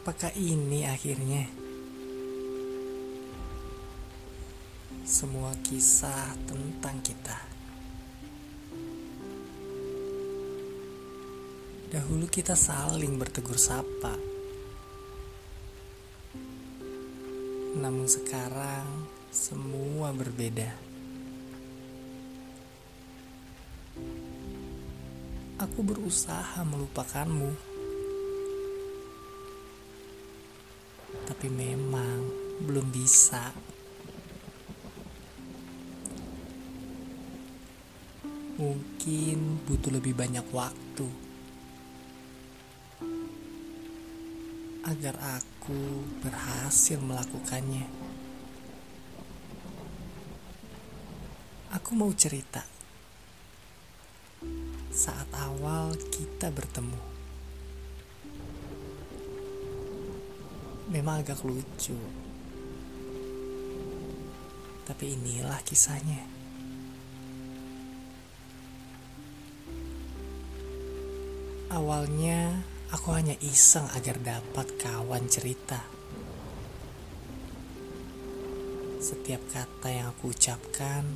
Apakah ini akhirnya? Semua kisah tentang kita. Dahulu kita saling bertegur sapa. Namun sekarang semua berbeda. Aku berusaha melupakanmu. Tapi memang belum bisa. Mungkin butuh lebih banyak waktu agar aku berhasil melakukannya. Aku mau cerita saat awal kita bertemu. Memang agak lucu, tapi inilah kisahnya. Awalnya aku hanya iseng agar dapat kawan cerita. Setiap kata yang aku ucapkan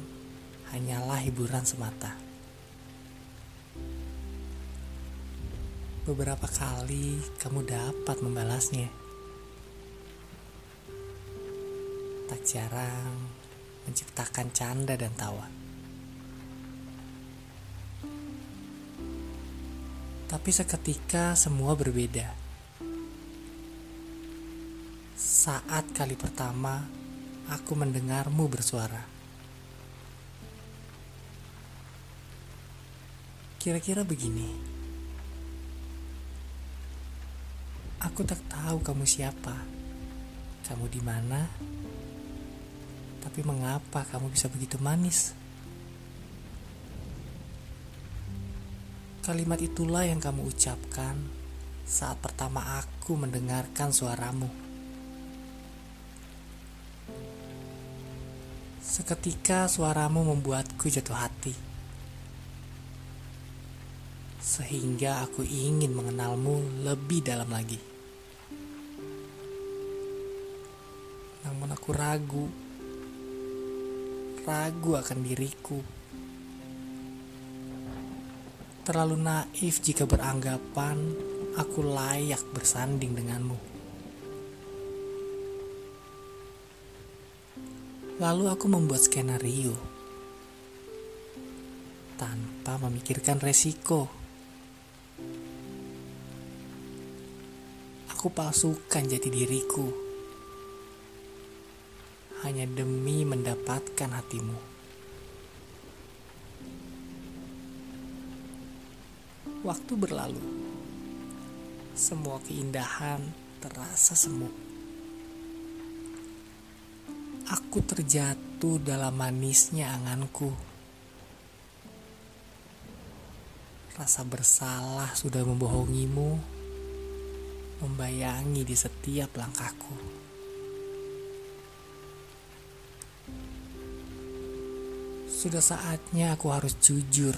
hanyalah hiburan semata. Beberapa kali kamu dapat membalasnya. Jarang menciptakan canda dan tawa. Tapi seketika semua berbeda. Saat kali pertama aku mendengarmu bersuara. Kira-kira begini. Aku tak tahu kamu siapa. Kamu di mana? Tapi mengapa kamu bisa begitu manis? Kalimat itulah yang kamu ucapkan saat pertama aku mendengarkan suaramu. Seketika suaramu membuatku jatuh hati. Sehingga aku ingin mengenalmu lebih dalam lagi. Namun aku ragu. Ragu akan diriku terlalu naif jika beranggapan aku layak bersanding denganmu. Lalu aku membuat skenario tanpa memikirkan resiko. Aku palsukan jati diriku hanya demi mendapatkan hatimu. Waktu berlalu, semua keindahan terasa semu. Aku terjatuh dalam manisnya anganku. Rasa bersalah sudah membohongimu, membayangi di setiap langkahku. Sudah saatnya aku harus jujur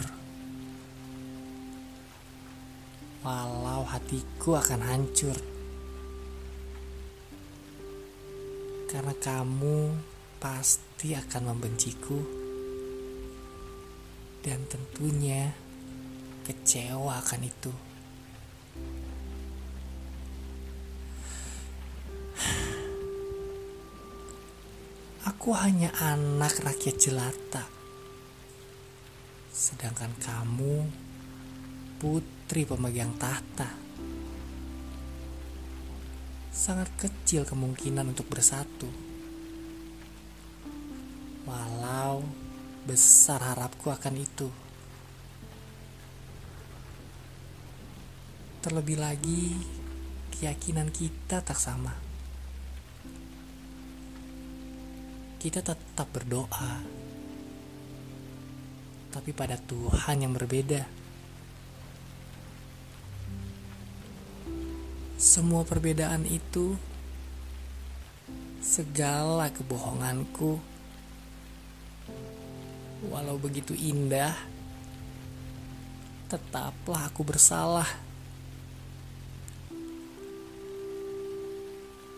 walau hatiku akan hancur. Karena kamu pasti akan membenciku dan tentunya kecewa akan itu. Aku hanya anak rakyat jelata. Sedangkan kamu putri pemegang tahta. Sangat kecil kemungkinan untuk bersatu. Walau besar harapku akan itu. Terlebih lagi, keyakinan kita tak sama. Kita tetap berdoa, tapi pada Tuhan yang berbeda. semua perbedaan itu, segala kebohonganku, walau begitu indah, tetaplah aku bersalah.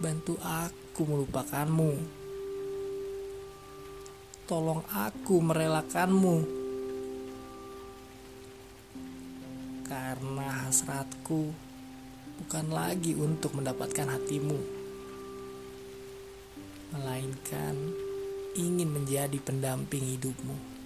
Bantu aku melupakanmu. Tolong aku merelakanmu. Karena hasratku bukan lagi untuk mendapatkan hatimu, melainkan ingin menjadi pendamping hidupmu.